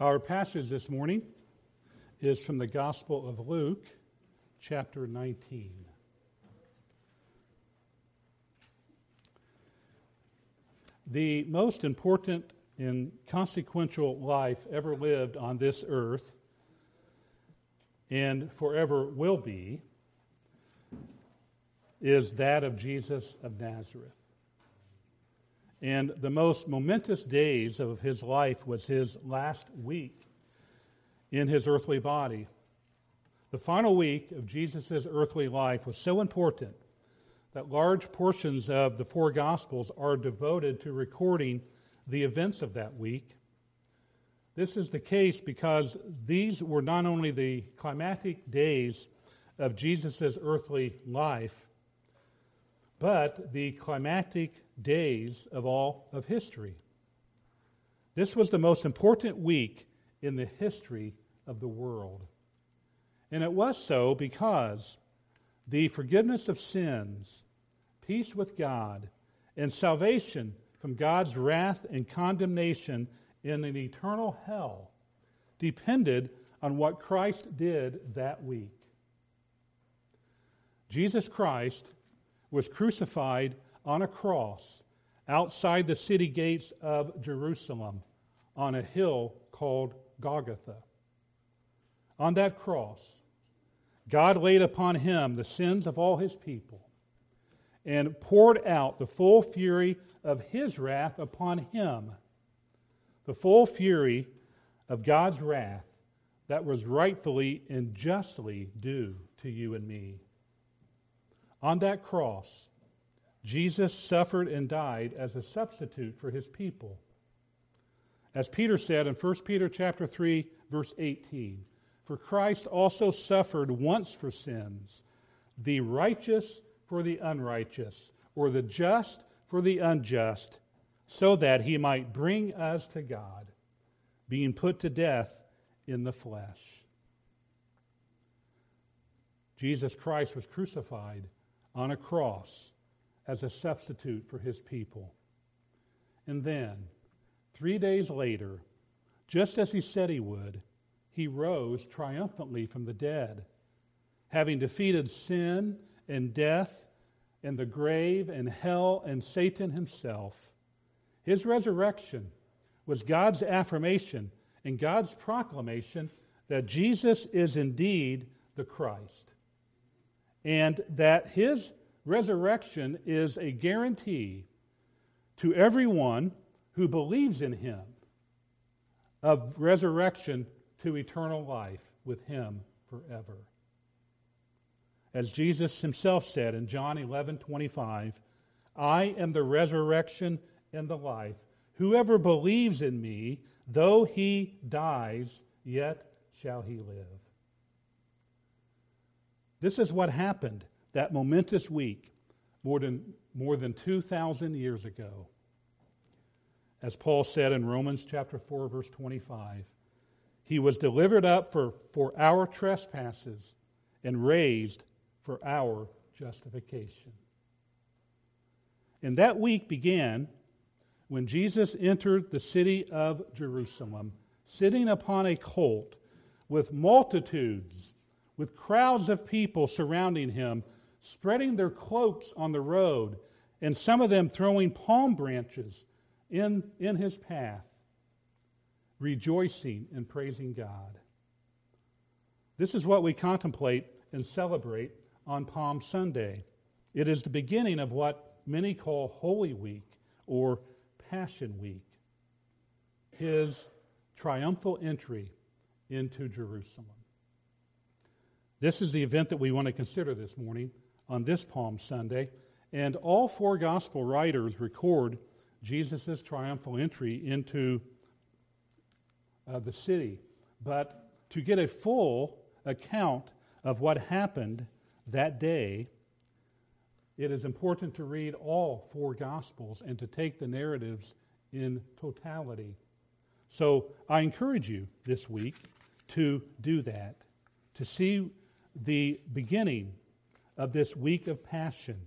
Our passage this morning is from the Gospel of Luke, chapter 19. The most important and consequential life ever lived on this earth and forever will be is that of Jesus of Nazareth. And the most momentous days of his life was his last week in his earthly body. The final week of Jesus' earthly life was so important that large portions of the four Gospels are devoted to recording the events of that week. This is the case because these were not only the climatic days of Jesus' earthly life, but the climatic days of all of history. This was the most important week in the history of the world. And it was so because the forgiveness of sins, peace with God, and salvation from God's wrath and condemnation in an eternal hell depended on what Christ did that week. Jesus Christ was crucified on a cross outside the city gates of Jerusalem on a hill called Golgotha. On that cross, God laid upon him the sins of all his people and poured out the full fury of his wrath upon him, the full fury of God's wrath that was rightfully and justly due to you and me. On that cross, Jesus suffered and died as a substitute for his people. As Peter said in 1 Peter chapter 3 verse 18, for Christ also suffered once for sins, the righteous for the unrighteous, or the just for the unjust, so that he might bring us to God, being put to death in the flesh. Jesus Christ was crucified on a cross as a substitute for his people. And then, three days later, just as he said he would, he rose triumphantly from the dead, having defeated sin and death and the grave and hell and Satan himself. His resurrection was God's affirmation and God's proclamation that Jesus is indeed the Christ and that his resurrection is a guarantee to everyone who believes in him of resurrection to eternal life with him forever. As Jesus himself said in John 11 25, I am the resurrection and the life. Whoever believes in me, though he dies, yet shall he live. This is what happened that momentous week more than, more than 2,000 years ago. As Paul said in Romans chapter 4, verse 25, he was delivered up for, for our trespasses and raised for our justification. And that week began when Jesus entered the city of Jerusalem, sitting upon a colt with multitudes, with crowds of people surrounding him spreading their cloaks on the road, and some of them throwing palm branches in, in his path, rejoicing and praising God. This is what we contemplate and celebrate on Palm Sunday. It is the beginning of what many call Holy Week or Passion Week, his triumphal entry into Jerusalem. This is the event that we want to consider this morning on this Palm Sunday. And all four gospel writers record Jesus' triumphal entry into uh, the city. But to get a full account of what happened that day, it is important to read all four gospels and to take the narratives in totality. So I encourage you this week to do that, to see the beginning of this week of Passion,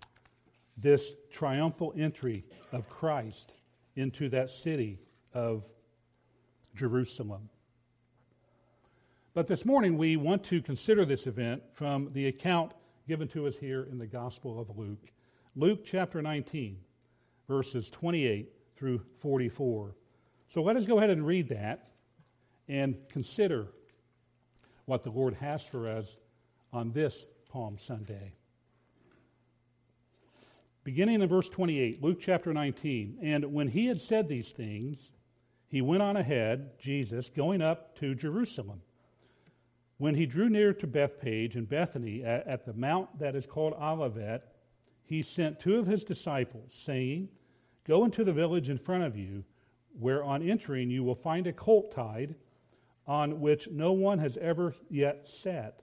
this triumphal entry of Christ into that city of Jerusalem. But this morning we want to consider this event from the account given to us here in the Gospel of Luke. Luke chapter 19, verses 28 through 44. So let us go ahead and read that and consider what the Lord has for us on this Palm Sunday. Beginning in verse 28, Luke chapter 19. And when he had said these things, he went on ahead, Jesus, going up to Jerusalem. When he drew near to Bethphage and Bethany at, at the mount that is called Olivet, he sent two of his disciples, saying, Go into the village in front of you, where on entering you will find a colt tied, on which no one has ever yet sat.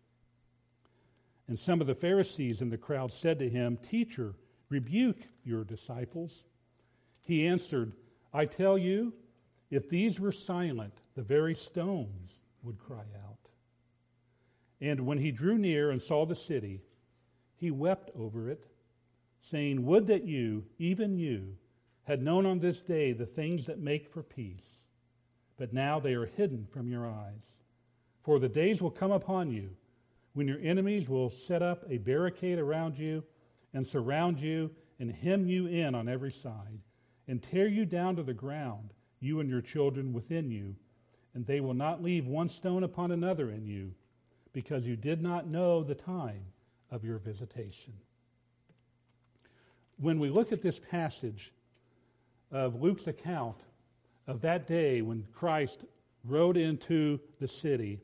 And some of the Pharisees in the crowd said to him, Teacher, rebuke your disciples. He answered, I tell you, if these were silent, the very stones would cry out. And when he drew near and saw the city, he wept over it, saying, Would that you, even you, had known on this day the things that make for peace, but now they are hidden from your eyes. For the days will come upon you when your enemies will set up a barricade around you and surround you and hem you in on every side and tear you down to the ground, you and your children within you, and they will not leave one stone upon another in you, because you did not know the time of your visitation. When we look at this passage of Luke's account of that day when Christ rode into the city,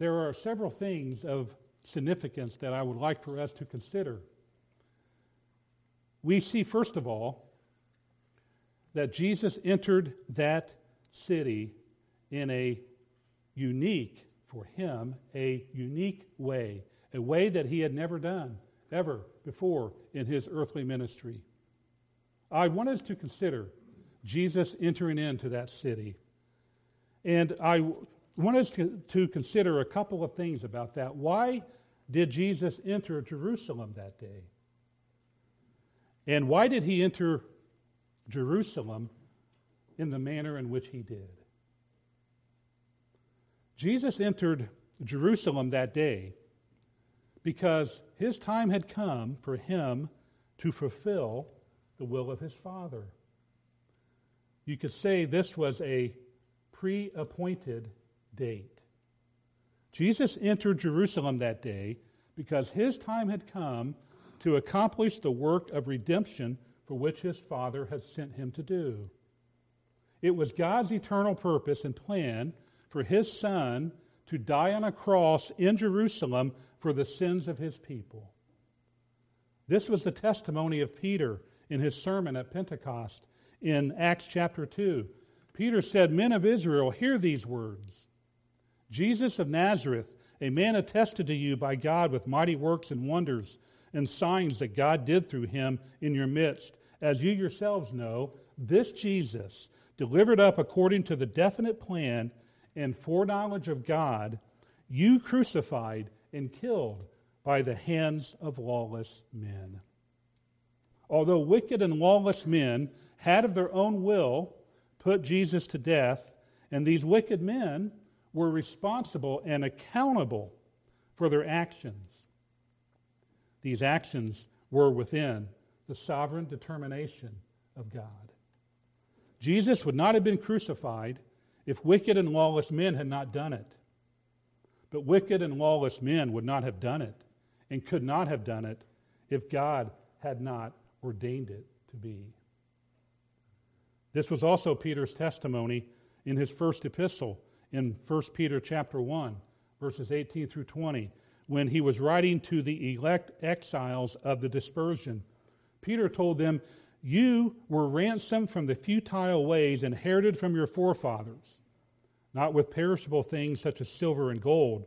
there are several things of significance that I would like for us to consider. We see, first of all, that Jesus entered that city in a unique, for him, a unique way, a way that he had never done ever before in his earthly ministry. I want us to consider Jesus entering into that city. And I want us to, to consider a couple of things about that. Why did Jesus enter Jerusalem that day? And why did he enter Jerusalem in the manner in which he did? Jesus entered Jerusalem that day because his time had come for him to fulfill the will of his Father. You could say this was a pre appointed date. Jesus entered Jerusalem that day because his time had come to accomplish the work of redemption for which his Father had sent him to do. It was God's eternal purpose and plan for his son to die on a cross in Jerusalem for the sins of his people. This was the testimony of Peter in his sermon at Pentecost in Acts chapter 2. Peter said, Men of Israel, hear these words Jesus of Nazareth, a man attested to you by God with mighty works and wonders and signs that God did through him in your midst. As you yourselves know, this Jesus, delivered up according to the definite plan and foreknowledge of God, you crucified and killed by the hands of lawless men. Although wicked and lawless men had of their own will put Jesus to death, and these wicked men were responsible and accountable for their actions. These actions were within the sovereign determination of God. Jesus would not have been crucified if wicked and lawless men had not done it. But wicked and lawless men would not have done it and could not have done it if God had not ordained it to be. This was also Peter's testimony in his first epistle in 1 Peter chapter 1 verses 18 through 20 when he was writing to the elect exiles of the dispersion. Peter told them, "You were ransomed from the futile ways inherited from your forefathers, not with perishable things such as silver and gold,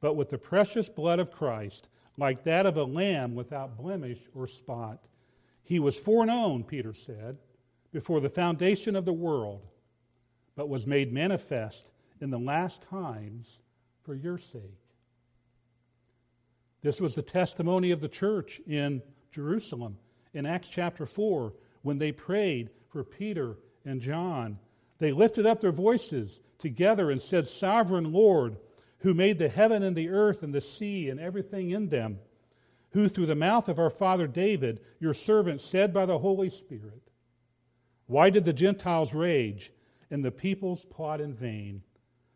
but with the precious blood of Christ, like that of a lamb without blemish or spot." He was foreknown, Peter said, before the foundation of the world, but was made manifest in the last times for your sake. This was the testimony of the church in Jerusalem in Acts chapter 4 when they prayed for Peter and John. They lifted up their voices together and said, Sovereign Lord, who made the heaven and the earth and the sea and everything in them who through the mouth of our father David, your servant, said by the Holy Spirit, Why did the Gentiles rage and the peoples plot in vain?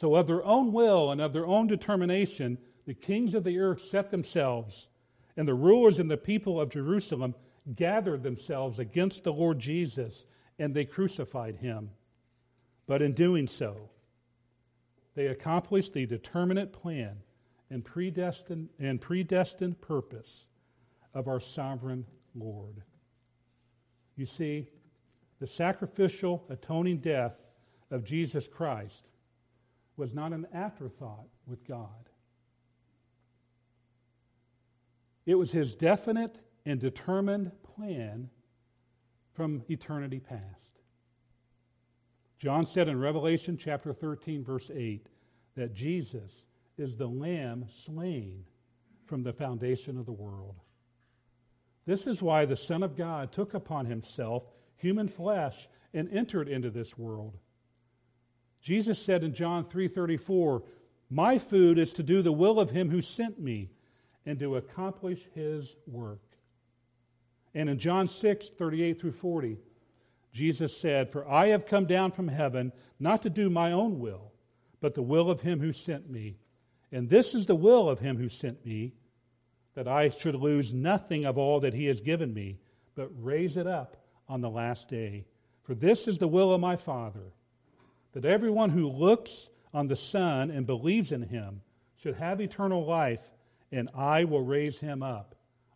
So, of their own will and of their own determination, the kings of the earth set themselves, and the rulers and the people of Jerusalem gathered themselves against the Lord Jesus, and they crucified him. But in doing so, they accomplished the determinate plan and predestined, and predestined purpose of our sovereign Lord. You see, the sacrificial atoning death of Jesus Christ was not an afterthought with God. It was his definite and determined plan from eternity past. John said in Revelation chapter 13, verse 8, that Jesus is the lamb slain from the foundation of the world. This is why the Son of God took upon himself human flesh and entered into this world. Jesus said in John 3:34, "My food is to do the will of him who sent me and to accomplish his work." And in John 6:38 through 40, Jesus said, "For I have come down from heaven not to do my own will, but the will of him who sent me." And this is the will of him who sent me, that I should lose nothing of all that he has given me, but raise it up on the last day. For this is the will of my Father, that everyone who looks on the Son and believes in him should have eternal life, and I will raise him up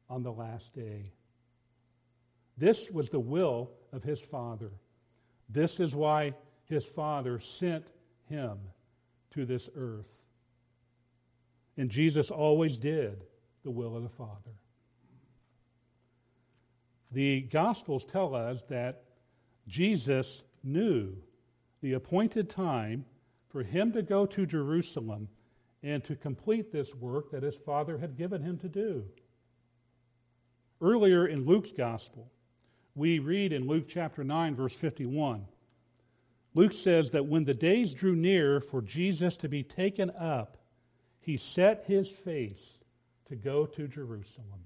on the last day. This was the will of his Father. This is why his Father sent him to this earth. And Jesus always did the will of the Father. The Gospels tell us that Jesus knew the appointed time for him to go to Jerusalem and to complete this work that his Father had given him to do. Earlier in Luke's Gospel, we read in Luke chapter 9, verse 51. Luke says that when the days drew near for Jesus to be taken up, he set his face to go to Jerusalem.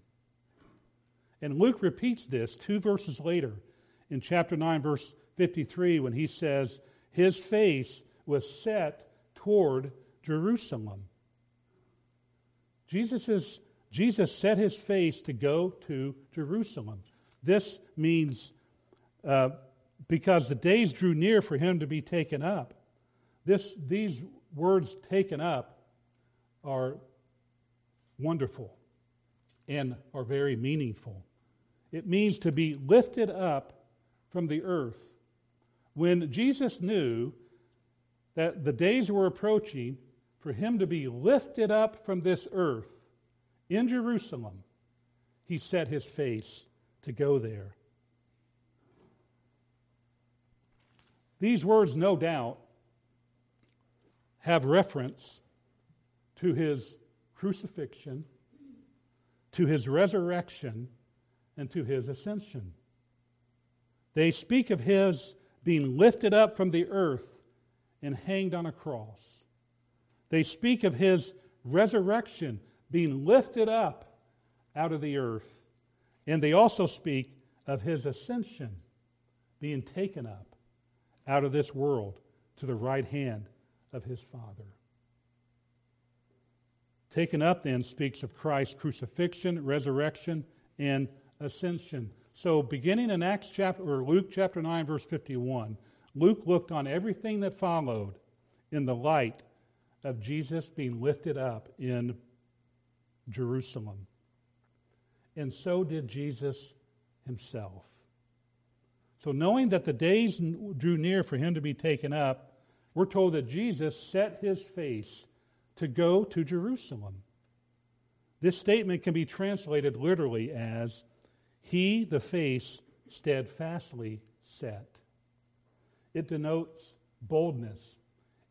And Luke repeats this two verses later in chapter 9, verse 53, when he says, His face was set toward Jerusalem. Jesus, is, Jesus set his face to go to Jerusalem. This means uh, because the days drew near for him to be taken up. This, these words, taken up, are wonderful and are very meaningful. It means to be lifted up from the earth. When Jesus knew that the days were approaching for him to be lifted up from this earth in Jerusalem, he set his face to go there. These words, no doubt, have reference to his crucifixion, to his resurrection, and to his ascension. They speak of his being lifted up from the earth and hanged on a cross. They speak of his resurrection being lifted up out of the earth. And they also speak of his ascension being taken up out of this world to the right hand of his Father. Taken up then speaks of Christ's crucifixion, resurrection, and ascension. So, beginning in Acts chapter or Luke chapter 9, verse 51, Luke looked on everything that followed in the light of Jesus being lifted up in Jerusalem. And so did Jesus himself. So, knowing that the days drew near for him to be taken up, we're told that Jesus set his face to go to Jerusalem. This statement can be translated literally as He, the face, steadfastly set. It denotes boldness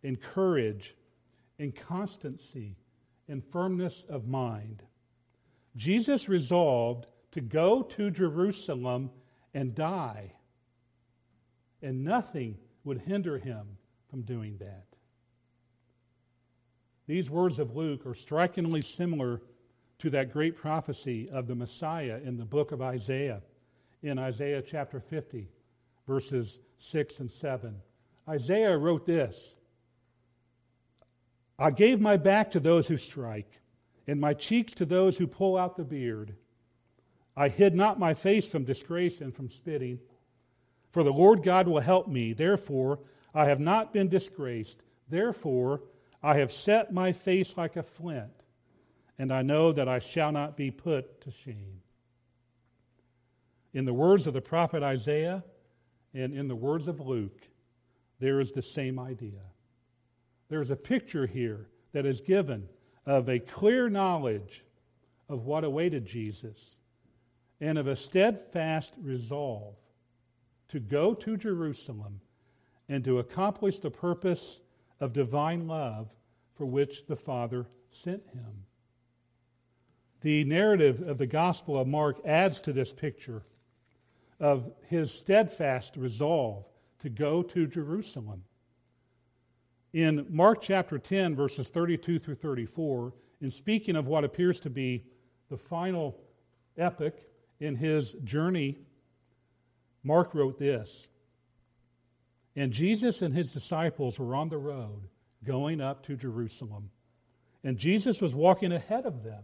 and courage and constancy and firmness of mind. Jesus resolved to go to Jerusalem and die and nothing would hinder him from doing that. These words of Luke are strikingly similar to that great prophecy of the Messiah in the book of Isaiah, in Isaiah chapter 50, verses 6 and 7. Isaiah wrote this I gave my back to those who strike, and my cheeks to those who pull out the beard. I hid not my face from disgrace and from spitting. For the Lord God will help me. Therefore, I have not been disgraced. Therefore, I have set my face like a flint, and I know that I shall not be put to shame. In the words of the prophet Isaiah and in the words of Luke, there is the same idea. There is a picture here that is given of a clear knowledge of what awaited Jesus and of a steadfast resolve to go to Jerusalem and to accomplish the purpose of divine love for which the Father sent him. The narrative of the Gospel of Mark adds to this picture of his steadfast resolve to go to Jerusalem. In Mark chapter 10, verses 32 through 34, in speaking of what appears to be the final epic in his journey Mark wrote this And Jesus and his disciples were on the road going up to Jerusalem. And Jesus was walking ahead of them,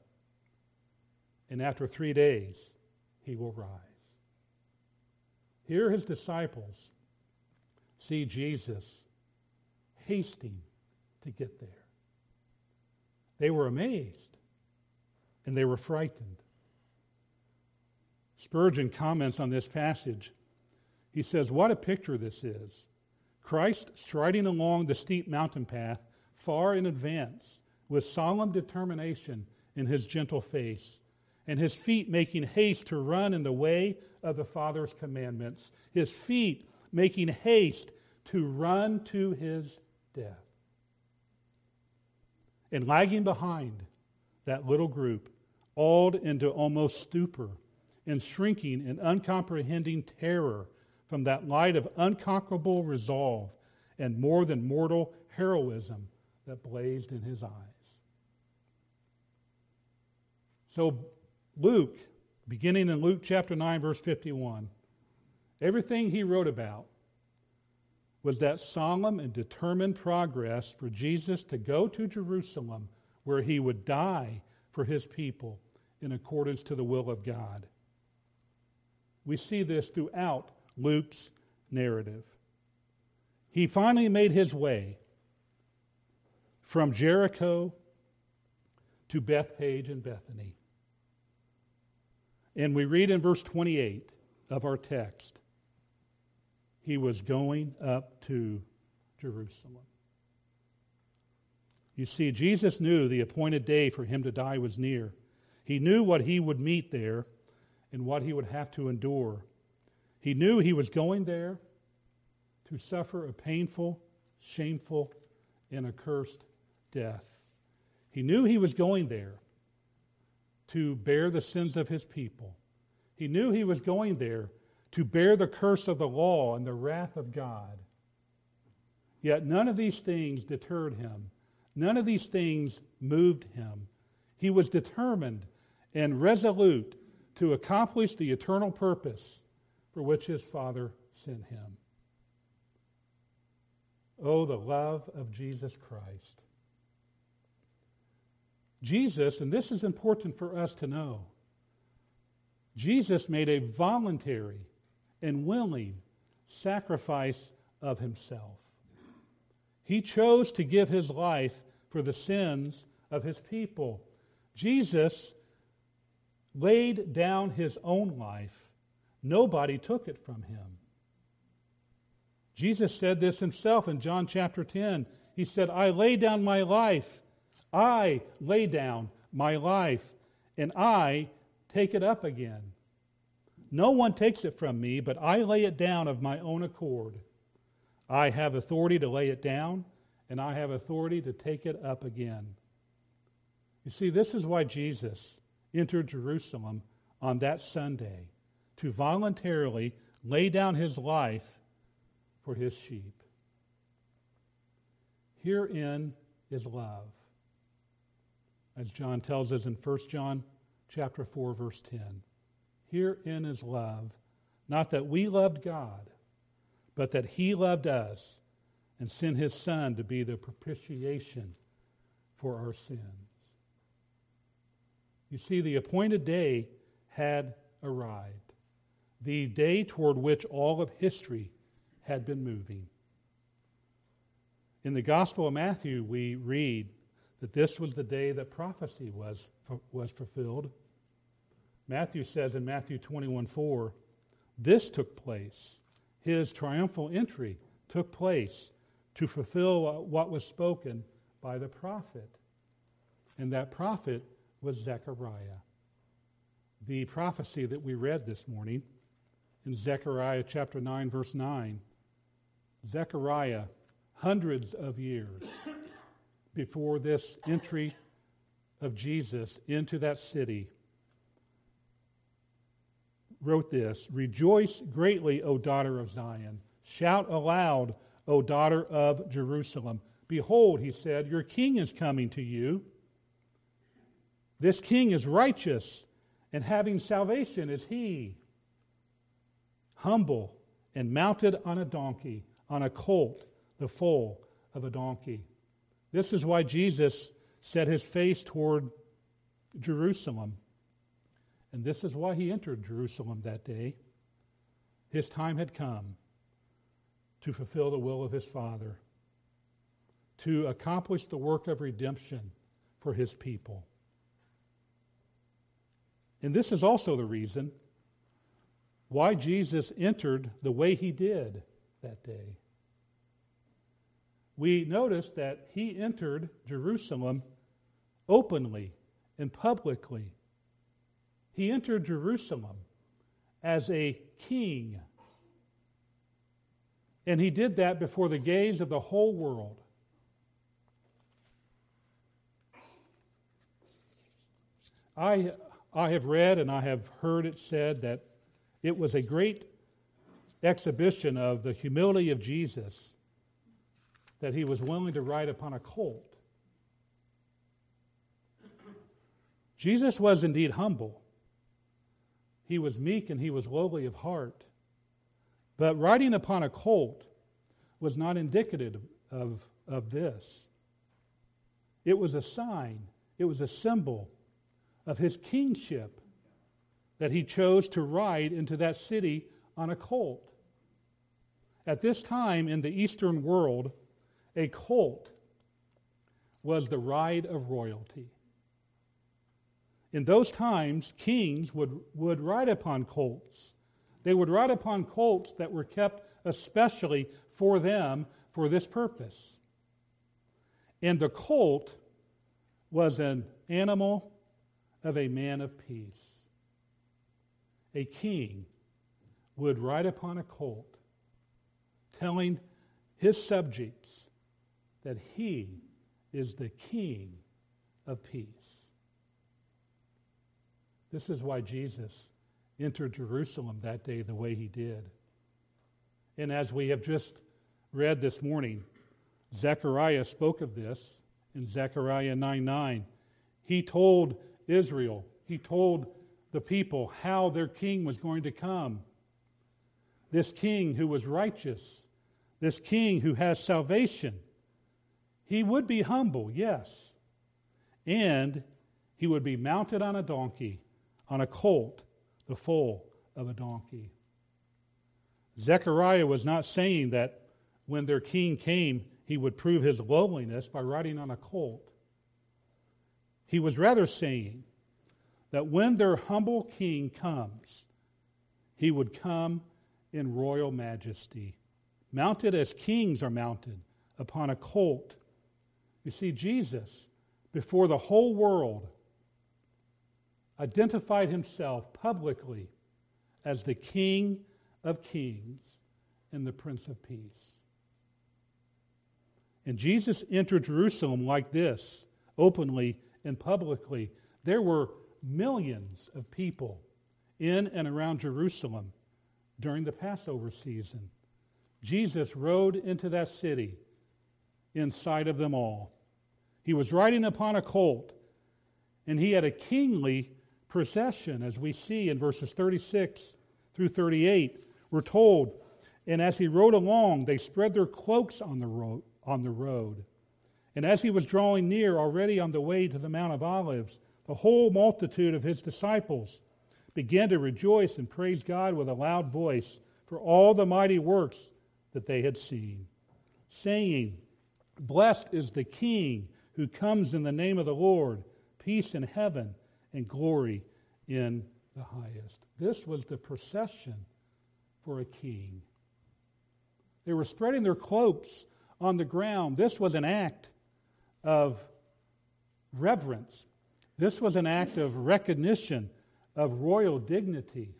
And after three days, he will rise. Here, his disciples see Jesus hasting to get there. They were amazed and they were frightened. Spurgeon comments on this passage. He says, What a picture this is. Christ striding along the steep mountain path far in advance with solemn determination in his gentle face, and his feet making haste to run in the way of the Father's commandments, his feet making haste to run to his death. And lagging behind that little group, awed into almost stupor and shrinking in uncomprehending terror from that light of unconquerable resolve and more than mortal heroism that blazed in his eyes. So, Luke, beginning in Luke chapter 9, verse 51, everything he wrote about was that solemn and determined progress for Jesus to go to Jerusalem where he would die for his people in accordance to the will of God. We see this throughout Luke's narrative. He finally made his way from Jericho to Bethphage and Bethany. And we read in verse 28 of our text, he was going up to Jerusalem. You see, Jesus knew the appointed day for him to die was near. He knew what he would meet there and what he would have to endure. He knew he was going there to suffer a painful, shameful, and accursed death. He knew he was going there to bear the sins of his people. He knew he was going there to bear the curse of the law and the wrath of God. Yet none of these things deterred him. None of these things moved him. He was determined and resolute to accomplish the eternal purpose for which his Father sent him. Oh, the love of Jesus Christ. Jesus, and this is important for us to know, Jesus made a voluntary and willing sacrifice of himself. He chose to give his life for the sins of his people. Jesus laid down his own life. Nobody took it from him. Jesus said this himself in John chapter 10. He said, I lay down my life. I lay down my life, and I take it up again. No one takes it from me, but I lay it down of my own accord. I have authority to lay it down, and I have authority to take it up again. You see, this is why Jesus entered Jerusalem on that Sunday to voluntarily lay down his life for his sheep. Herein is love. As John tells us in 1 John chapter 4 verse 10. Herein is love, not that we loved God, but that he loved us and sent his son to be the propitiation for our sins. You see, the appointed day had arrived, the day toward which all of history had been moving. In the Gospel of Matthew, we read that this was the day that prophecy was, was fulfilled. Matthew says in Matthew 21 4, this took place. His triumphal entry took place to fulfill what was spoken by the prophet. And that prophet was Zechariah. The prophecy that we read this morning in Zechariah chapter 9, verse 9. Zechariah, hundreds of years before this entry of Jesus into that city, wrote this Rejoice greatly, O daughter of Zion. Shout aloud, O daughter of Jerusalem. Behold, he said, your king is coming to you. This king is righteous, and having salvation is he. Humble and mounted on a donkey, on a colt, the foal of a donkey. This is why Jesus set his face toward Jerusalem. And this is why he entered Jerusalem that day. His time had come to fulfill the will of his Father, to accomplish the work of redemption for his people. And this is also the reason why Jesus entered the way he did that day. We notice that he entered Jerusalem openly and publicly. He entered Jerusalem as a king. And he did that before the gaze of the whole world. I I have read and I have heard it said that it was a great exhibition of the humility of Jesus that he was willing to ride upon a colt. Jesus was indeed humble. He was meek and he was lowly of heart. But riding upon a colt was not indicative of, of this. It was a sign, it was a symbol of his kingship that he chose to ride into that city on a colt. At this time in the Eastern world, a colt was the ride of royalty. In those times, kings would, would ride upon colts. They would ride upon colts that were kept especially for them for this purpose. And the colt was an animal of a man of peace. A king would ride upon a colt, telling his subjects that he is the king of peace. This is why Jesus entered Jerusalem that day the way he did. And as we have just read this morning, Zechariah spoke of this in Zechariah 9 9. He told Israel, he told the people how their king was going to come. This king who was righteous, this king who has salvation. He would be humble, yes. And he would be mounted on a donkey, on a colt, the foal of a donkey. Zechariah was not saying that when their king came, he would prove his lowliness by riding on a colt. He was rather saying that when their humble king comes, he would come in royal majesty, mounted as kings are mounted upon a colt. You see, Jesus, before the whole world, identified himself publicly as the King of Kings and the Prince of Peace. And Jesus entered Jerusalem like this, openly and publicly. There were millions of people in and around Jerusalem during the Passover season. Jesus rode into that city in sight of them all. He was riding upon a colt, and he had a kingly procession, as we see in verses 36 through 38. We're told, and as he rode along, they spread their cloaks on the road on the road. And as he was drawing near, already on the way to the Mount of Olives, the whole multitude of his disciples began to rejoice and praise God with a loud voice for all the mighty works that they had seen, saying, Blessed is the King who comes in the name of the Lord, peace in heaven and glory in the highest. This was the procession for a king. They were spreading their cloaks on the ground. This was an act of reverence. This was an act of recognition of royal dignity.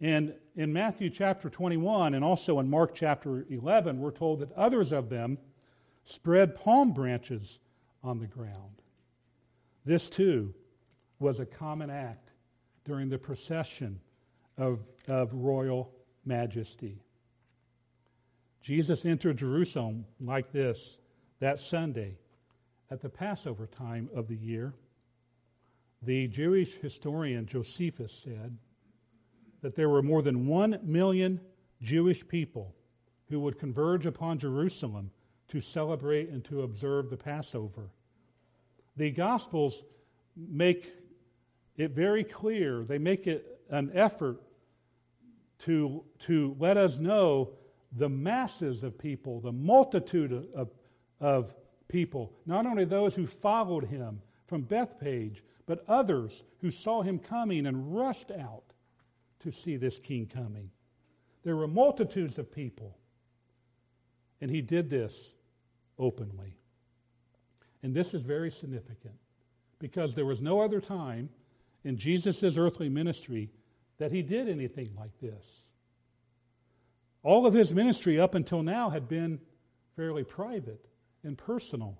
And in Matthew chapter 21 and also in Mark chapter 11, we're told that others of them spread palm branches on the ground. This too was a common act during the procession of, of royal majesty. Jesus entered Jerusalem like this that Sunday at the Passover time of the year. The Jewish historian Josephus said that there were more than one million Jewish people who would converge upon Jerusalem to celebrate and to observe the Passover. The Gospels make it very clear, they make it an effort to, to let us know the masses of people, the multitude of, of, of people, not only those who followed him from Bethphage, but others who saw him coming and rushed out to see this king coming. There were multitudes of people. And he did this openly. And this is very significant because there was no other time in Jesus' earthly ministry that he did anything like this. All of his ministry up until now had been fairly private and personal.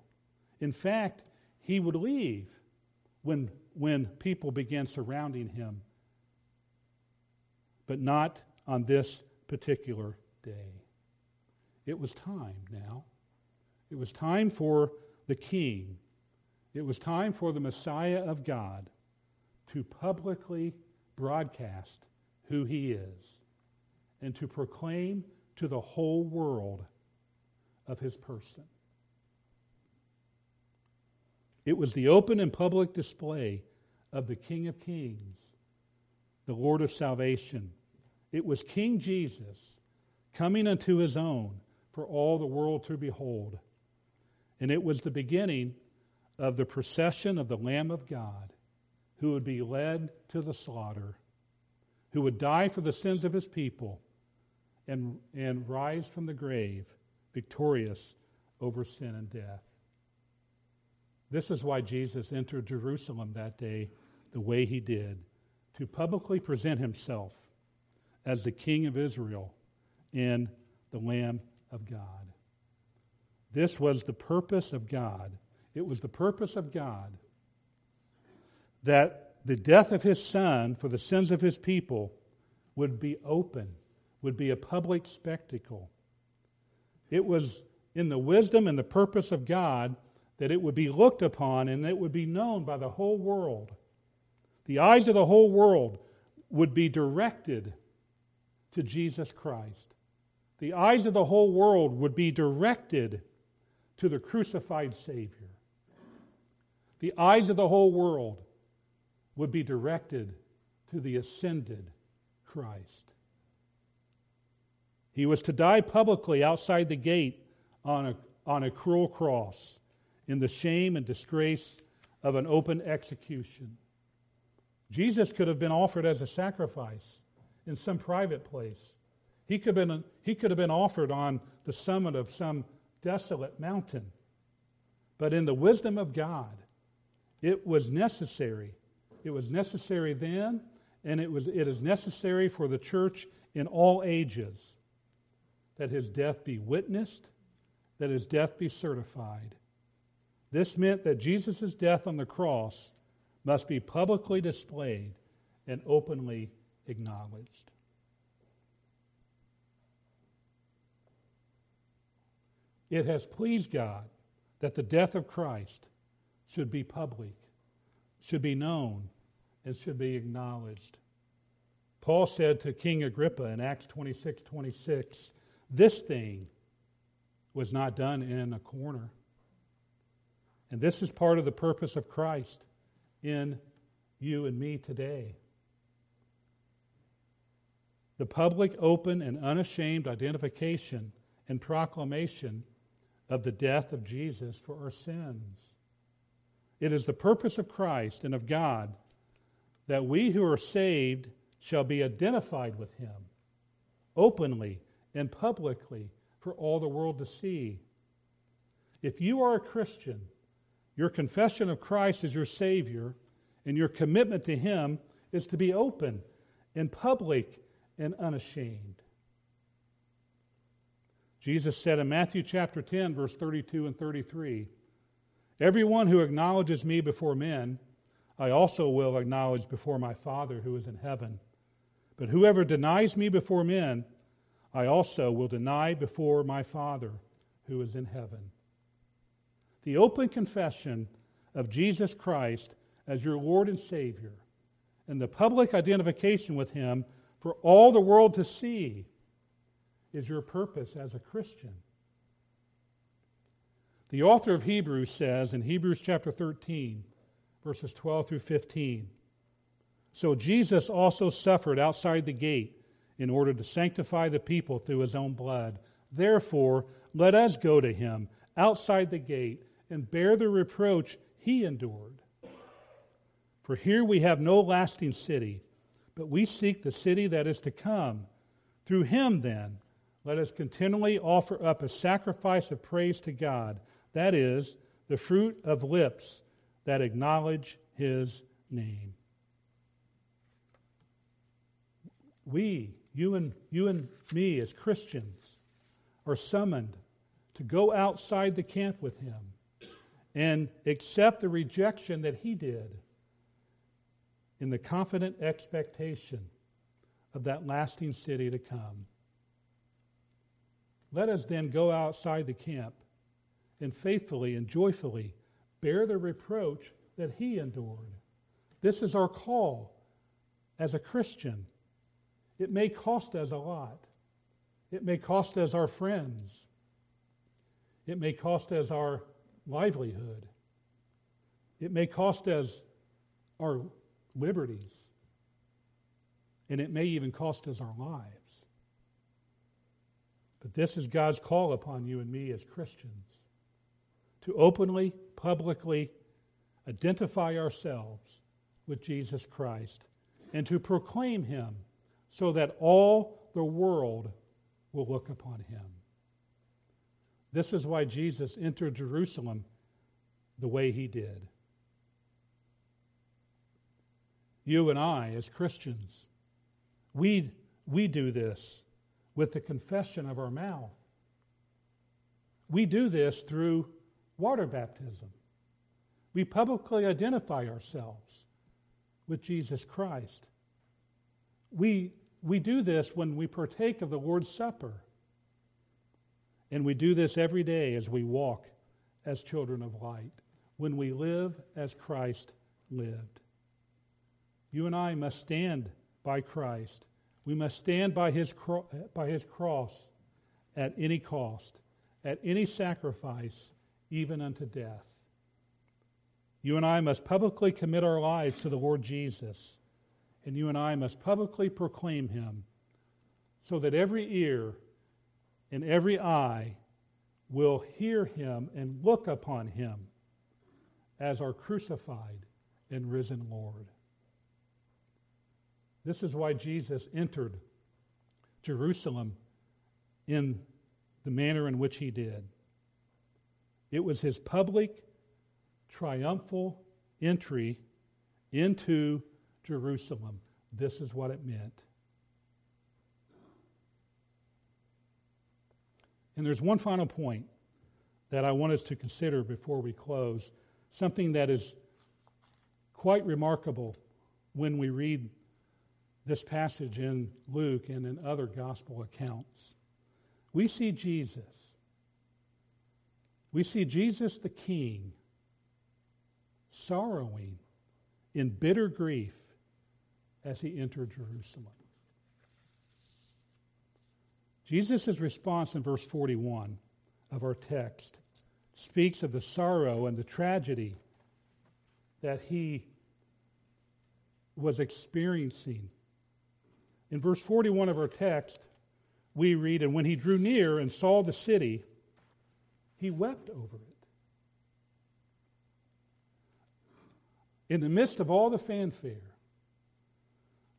In fact, he would leave when, when people began surrounding him, but not on this particular day. It was time now. It was time for the king. It was time for the Messiah of God to publicly broadcast who he is and to proclaim to the whole world of his person. It was the open and public display of the King of Kings, the Lord of salvation. It was King Jesus coming unto his own for all the world to behold. And it was the beginning of the procession of the Lamb of God who would be led to the slaughter, who would die for the sins of his people and, and rise from the grave victorious over sin and death. This is why Jesus entered Jerusalem that day the way he did, to publicly present himself as the King of Israel and the Lamb of God. This was the purpose of God. It was the purpose of God that the death of his son for the sins of his people would be open, would be a public spectacle. It was in the wisdom and the purpose of God that it would be looked upon and it would be known by the whole world. The eyes of the whole world would be directed to Jesus Christ. The eyes of the whole world would be directed to the crucified Savior. The eyes of the whole world would be directed to the ascended Christ. He was to die publicly outside the gate on a, on a cruel cross in the shame and disgrace of an open execution. Jesus could have been offered as a sacrifice in some private place. He could, have been, he could have been offered on the summit of some desolate mountain. But in the wisdom of God, it was necessary. It was necessary then, and it, was, it is necessary for the church in all ages that his death be witnessed, that his death be certified. This meant that Jesus' death on the cross must be publicly displayed and openly acknowledged. It has pleased God that the death of Christ should be public, should be known, and should be acknowledged. Paul said to King Agrippa in Acts 26 26, This thing was not done in a corner. And this is part of the purpose of Christ in you and me today. The public, open, and unashamed identification and proclamation of the death of Jesus for our sins. It is the purpose of Christ and of God that we who are saved shall be identified with him openly and publicly for all the world to see. If you are a Christian, your confession of Christ as your Savior and your commitment to Him is to be open and public and unashamed. Jesus said in Matthew chapter 10, verse 32 and 33 Everyone who acknowledges me before men, I also will acknowledge before my Father who is in heaven. But whoever denies me before men, I also will deny before my Father who is in heaven. The open confession of Jesus Christ as your Lord and Savior and the public identification with Him for all the world to see is your purpose as a Christian. The author of Hebrews says in Hebrews chapter 13, verses 12 through 15 So Jesus also suffered outside the gate in order to sanctify the people through his own blood. Therefore, let us go to him outside the gate and bear the reproach he endured. For here we have no lasting city, but we seek the city that is to come. Through him, then, let us continually offer up a sacrifice of praise to God, that is, the fruit of lips that acknowledge his name. We you and, you and me as Christians are summoned to go outside the camp with him and accept the rejection that he did in the confident expectation of that lasting city to come. Let us then go outside the camp and faithfully and joyfully bear the reproach that he endured. This is our call as a Christian it may cost us a lot. It may cost us our friends. It may cost us our livelihood. It may cost us our liberties. And it may even cost us our lives. But this is God's call upon you and me as Christians to openly, publicly identify ourselves with Jesus Christ and to proclaim him so that all the world will look upon him. This is why Jesus entered Jerusalem the way he did. You and I, as Christians, we, we do this with the confession of our mouth. We do this through water baptism. We publicly identify ourselves with Jesus Christ. We, we do this when we partake of the Lord's Supper. And we do this every day as we walk as children of light, when we live as Christ lived. You and I must stand by Christ. We must stand by his, cro- by his cross at any cost, at any sacrifice, even unto death. You and I must publicly commit our lives to the Lord Jesus, and you and I must publicly proclaim him so that every ear and every eye will hear him and look upon him as our crucified and risen Lord. This is why Jesus entered Jerusalem in the manner in which he did. It was his public, triumphal entry into Jerusalem. This is what it meant. And there's one final point that I want us to consider before we close, something that is quite remarkable when we read this passage in Luke and in other gospel accounts. We see Jesus. We see Jesus the King sorrowing in bitter grief as he entered Jerusalem. Jesus' response in verse 41 of our text speaks of the sorrow and the tragedy that he was experiencing in verse 41 of our text, we read, And when he drew near and saw the city, he wept over it. In the midst of all the fanfare,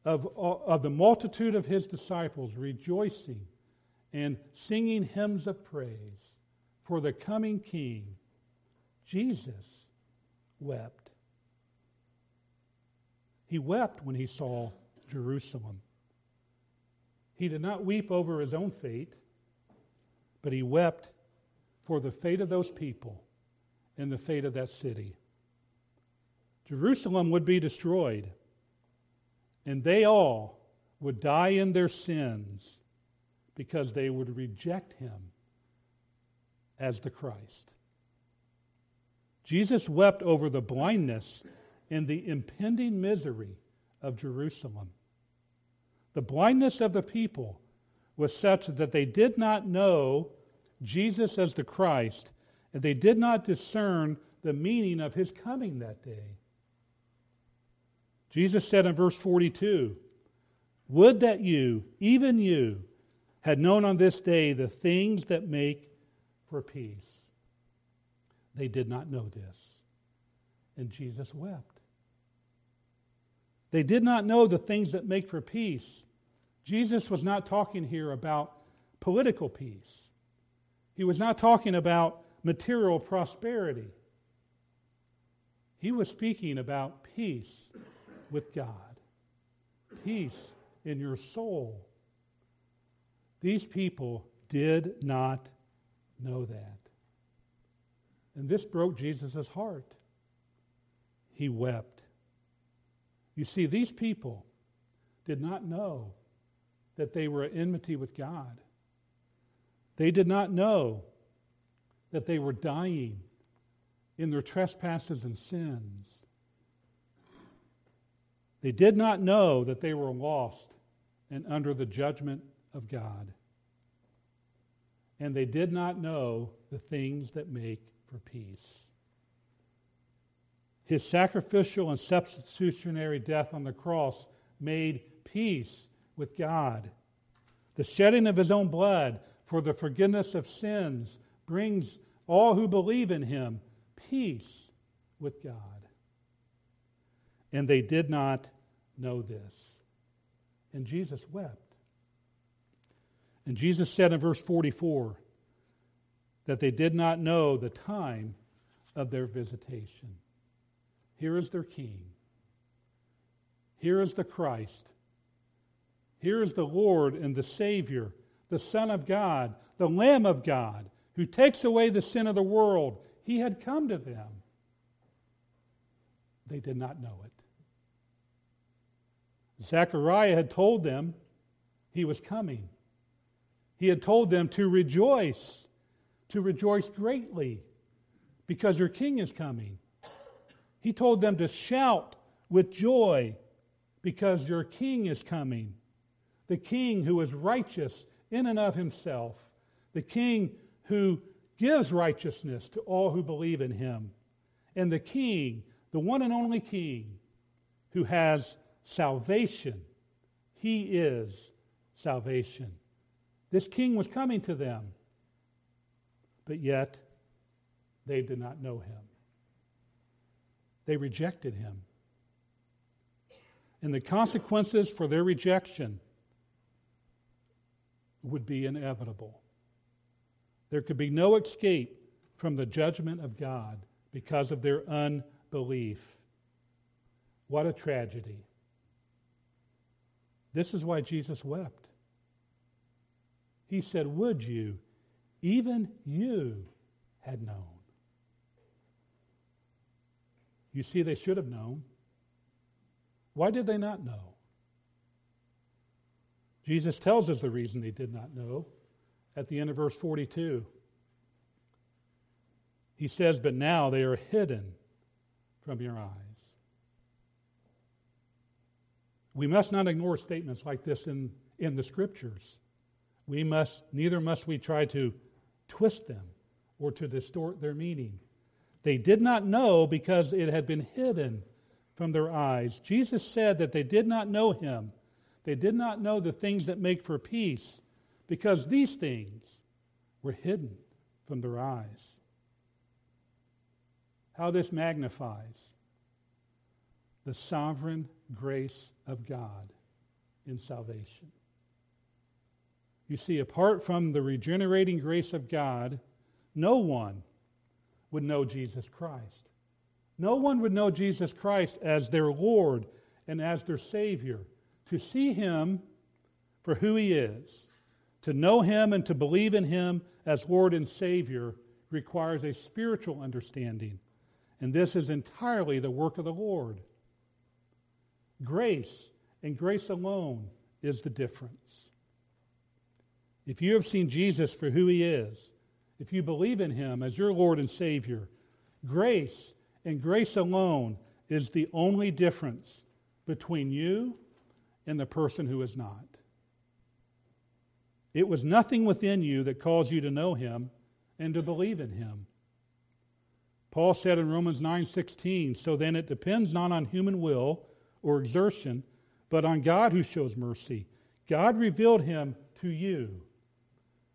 of, of the multitude of his disciples rejoicing and singing hymns of praise for the coming king, Jesus wept. He wept when he saw Jerusalem. He did not weep over his own fate, but he wept for the fate of those people and the fate of that city. Jerusalem would be destroyed, and they all would die in their sins because they would reject him as the Christ. Jesus wept over the blindness and the impending misery of Jerusalem. The blindness of the people was such that they did not know Jesus as the Christ, and they did not discern the meaning of his coming that day. Jesus said in verse 42 Would that you, even you, had known on this day the things that make for peace. They did not know this. And Jesus wept. They did not know the things that make for peace. Jesus was not talking here about political peace. He was not talking about material prosperity. He was speaking about peace with God, peace in your soul. These people did not know that. And this broke Jesus' heart. He wept. You see, these people did not know that they were at enmity with God. They did not know that they were dying in their trespasses and sins. They did not know that they were lost and under the judgment of God. And they did not know the things that make for peace. His sacrificial and substitutionary death on the cross made peace with God. The shedding of his own blood for the forgiveness of sins brings all who believe in him, peace with God. And they did not know this. And Jesus wept. And Jesus said in verse 44 that they did not know the time of their visitation. Here is their king. Here is the Christ. Here is the Lord and the Savior, the Son of God, the Lamb of God, who takes away the sin of the world. He had come to them. They did not know it. Zechariah had told them he was coming. He had told them to rejoice, to rejoice greatly, because your king is coming. He told them to shout with joy, because your king is coming. The king who is righteous in and of himself, the king who gives righteousness to all who believe in him, and the king, the one and only king, who has salvation. He is salvation. This king was coming to them, but yet they did not know him. They rejected him. And the consequences for their rejection would be inevitable. There could be no escape from the judgment of God because of their unbelief. What a tragedy. This is why Jesus wept. He said, Would you, even you, had known? You see, they should have known. Why did they not know? Jesus tells us the reason they did not know at the end of verse 42. He says, But now they are hidden from your eyes. We must not ignore statements like this in, in the scriptures. We must, neither must we try to twist them or to distort their meaning. They did not know because it had been hidden from their eyes. Jesus said that they did not know him. They did not know the things that make for peace because these things were hidden from their eyes. How this magnifies the sovereign grace of God in salvation. You see, apart from the regenerating grace of God, no one would know Jesus Christ. No one would know Jesus Christ as their Lord and as their Savior. To see Him for who He is, to know Him and to believe in Him as Lord and Savior requires a spiritual understanding. And this is entirely the work of the Lord. Grace and grace alone is the difference. If you have seen Jesus for who he is, if you believe in him as your Lord and Savior, grace and grace alone is the only difference between you and the person who is not. It was nothing within you that caused you to know him and to believe in him. Paul said in Romans 9:16, so then it depends not on human will or exertion, but on God who shows mercy. God revealed him to you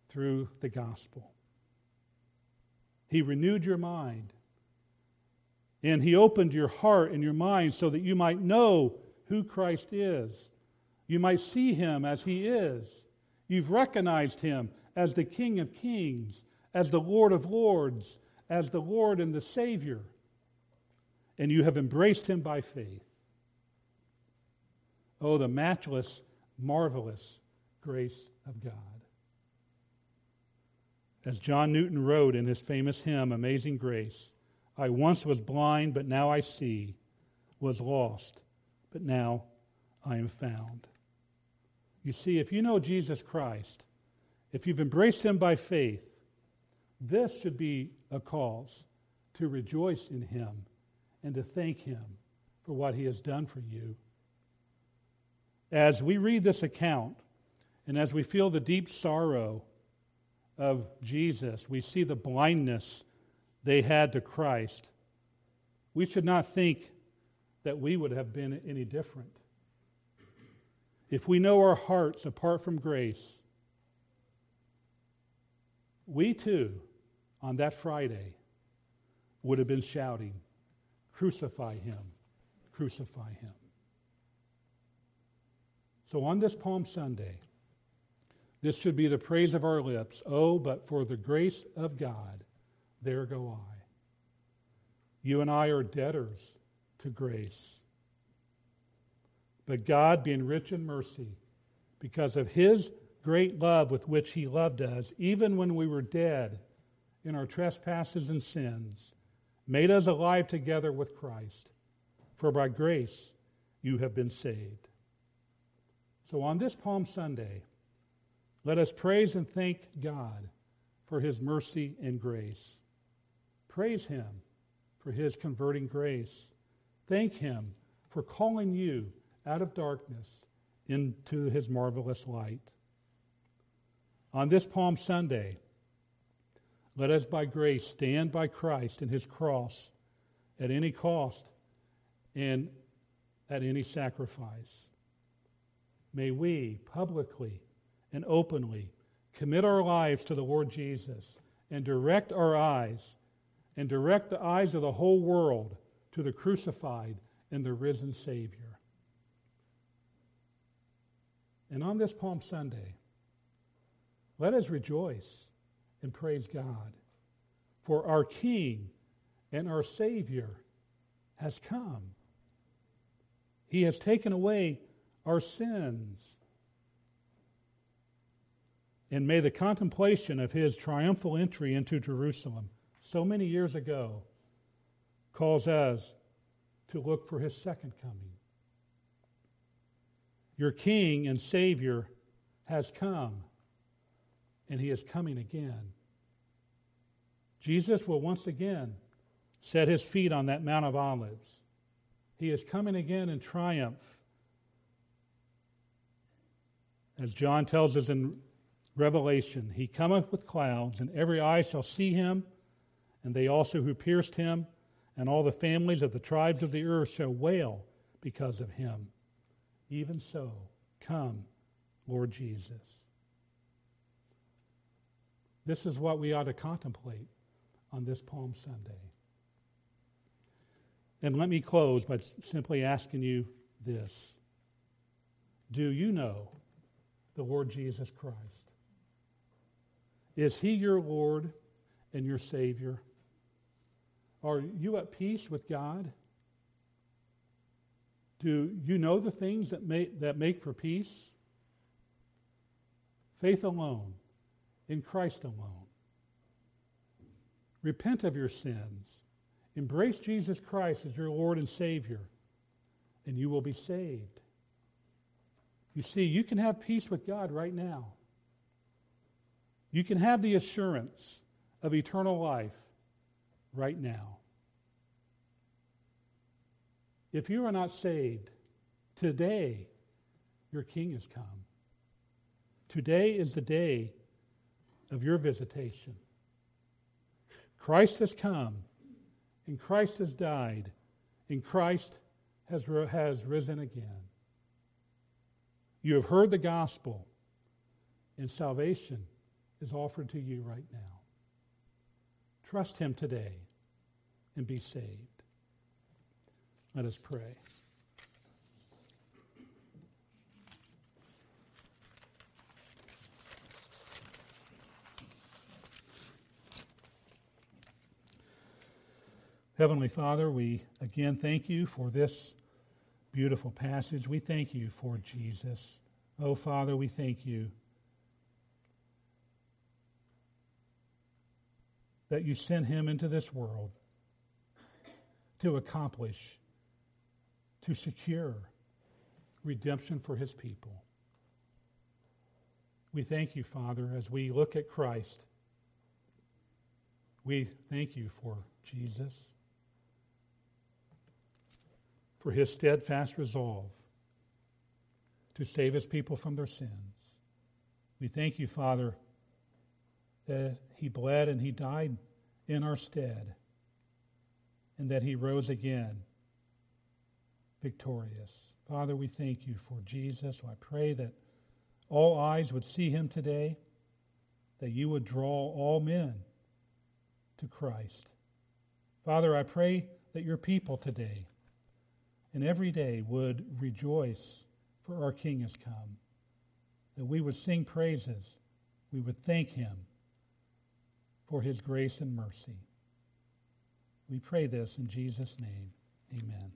through the gospel. He renewed your mind. And he opened your heart and your mind so that you might know who Christ is. You might see him as he is. You've recognized him as the King of Kings, as the Lord of Lords, as the Lord and the Savior. And you have embraced him by faith. Oh, the matchless, marvelous grace of God. As John Newton wrote in his famous hymn, Amazing Grace, I once was blind, but now I see, was lost, but now I am found. You see, if you know Jesus Christ, if you've embraced him by faith, this should be a cause to rejoice in him and to thank him for what he has done for you as we read this account and as we feel the deep sorrow of Jesus, we see the blindness they had to Christ. We should not think that we would have been any different. If we know our hearts apart from grace, we too on that Friday would have been shouting, Crucify him, crucify him. So on this Palm Sunday, this should be the praise of our lips. Oh, but for the grace of God, there go I. You and I are debtors to grace. But God, being rich in mercy, because of his great love with which he loved us, even when we were dead in our trespasses and sins, made us alive together with Christ. For by grace you have been saved. So on this Palm Sunday, let us praise and thank God for his mercy and grace. Praise him for his converting grace. Thank him for calling you out of darkness into his marvelous light. On this Palm Sunday, let us by grace stand by Christ and his cross at any cost and at any sacrifice. May we publicly and openly commit our lives to the Lord Jesus and direct our eyes and direct the eyes of the whole world to the crucified and the risen Savior. And on this Palm Sunday, let us rejoice and praise God, for our King and our Savior has come. He has taken away our sins. And may the contemplation of his triumphal entry into Jerusalem so many years ago cause us to look for his second coming. Your King and Savior has come, and he is coming again. Jesus will once again set his feet on that Mount of Olives. He is coming again in triumph. As John tells us in Revelation, he cometh with clouds, and every eye shall see him, and they also who pierced him, and all the families of the tribes of the earth shall wail because of him. Even so, come, Lord Jesus. This is what we ought to contemplate on this Palm Sunday. And let me close by simply asking you this Do you know the Lord Jesus Christ? Is he your Lord and your Savior? Are you at peace with God? Do you know the things that make, that make for peace? Faith alone, in Christ alone. Repent of your sins. Embrace Jesus Christ as your Lord and Savior, and you will be saved. You see, you can have peace with God right now. You can have the assurance of eternal life right now. If you are not saved, today your King has come. Today is the day of your visitation. Christ has come, and Christ has died, and Christ has, has risen again. You have heard the gospel, and salvation is offered to you right now. Trust Him today and be saved. Let us pray. Heavenly Father, we again thank you for this beautiful passage. We thank you for Jesus. Oh, Father, we thank you that you sent him into this world to accomplish, to secure redemption for his people. We thank you, Father, as we look at Christ. We thank you for Jesus for his steadfast resolve to save his people from their sins. We thank you, Father, that he bled and he died in our stead, and that he rose again victorious. Father, we thank you for Jesus. I pray that all eyes would see him today, that you would draw all men to Christ. Father, I pray that your people today and every day would rejoice for our King has come, that we would sing praises, we would thank him for his grace and mercy. We pray this in Jesus' name. Amen.